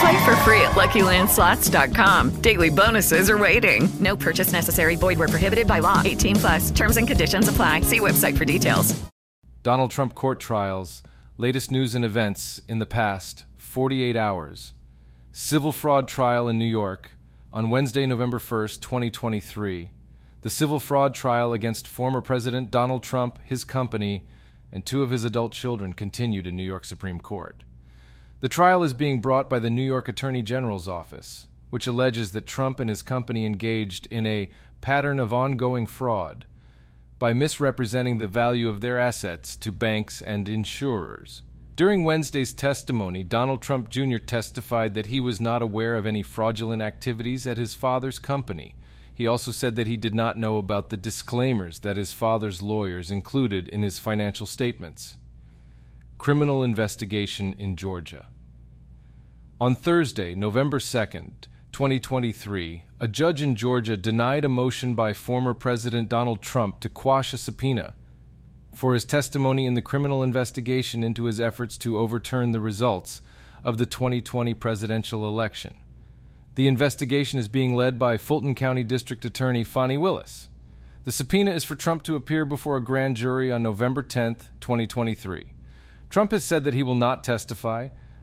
Play for free at LuckyLandSlots.com. Daily bonuses are waiting. No purchase necessary. Void where prohibited by law. 18 plus. Terms and conditions apply. See website for details. Donald Trump court trials. Latest news and events in the past 48 hours. Civil fraud trial in New York on Wednesday, November 1st, 2023. The civil fraud trial against former President Donald Trump, his company, and two of his adult children continued in New York Supreme Court. The trial is being brought by the New York Attorney General's office, which alleges that Trump and his company engaged in a pattern of ongoing fraud by misrepresenting the value of their assets to banks and insurers. During Wednesday's testimony, Donald Trump Jr. testified that he was not aware of any fraudulent activities at his father's company. He also said that he did not know about the disclaimers that his father's lawyers included in his financial statements. Criminal investigation in Georgia. On Thursday, November 2nd, 2023, a judge in Georgia denied a motion by former President Donald Trump to quash a subpoena for his testimony in the criminal investigation into his efforts to overturn the results of the 2020 presidential election. The investigation is being led by Fulton County District Attorney Fani Willis. The subpoena is for Trump to appear before a grand jury on November 10, 2023. Trump has said that he will not testify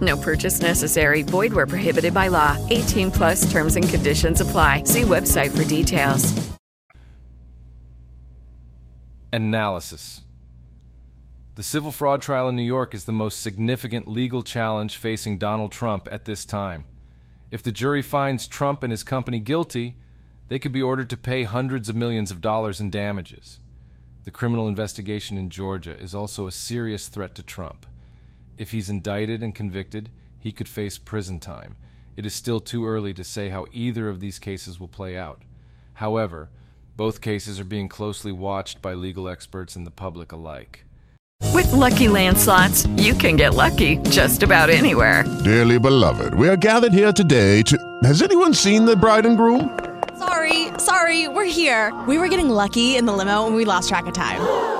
No purchase necessary. Void where prohibited by law. 18 plus terms and conditions apply. See website for details. Analysis The civil fraud trial in New York is the most significant legal challenge facing Donald Trump at this time. If the jury finds Trump and his company guilty, they could be ordered to pay hundreds of millions of dollars in damages. The criminal investigation in Georgia is also a serious threat to Trump. If he's indicted and convicted, he could face prison time. It is still too early to say how either of these cases will play out. However, both cases are being closely watched by legal experts and the public alike. With Lucky Land slots, you can get lucky just about anywhere. Dearly beloved, we are gathered here today to. Has anyone seen the bride and groom? Sorry, sorry, we're here. We were getting lucky in the limo and we lost track of time.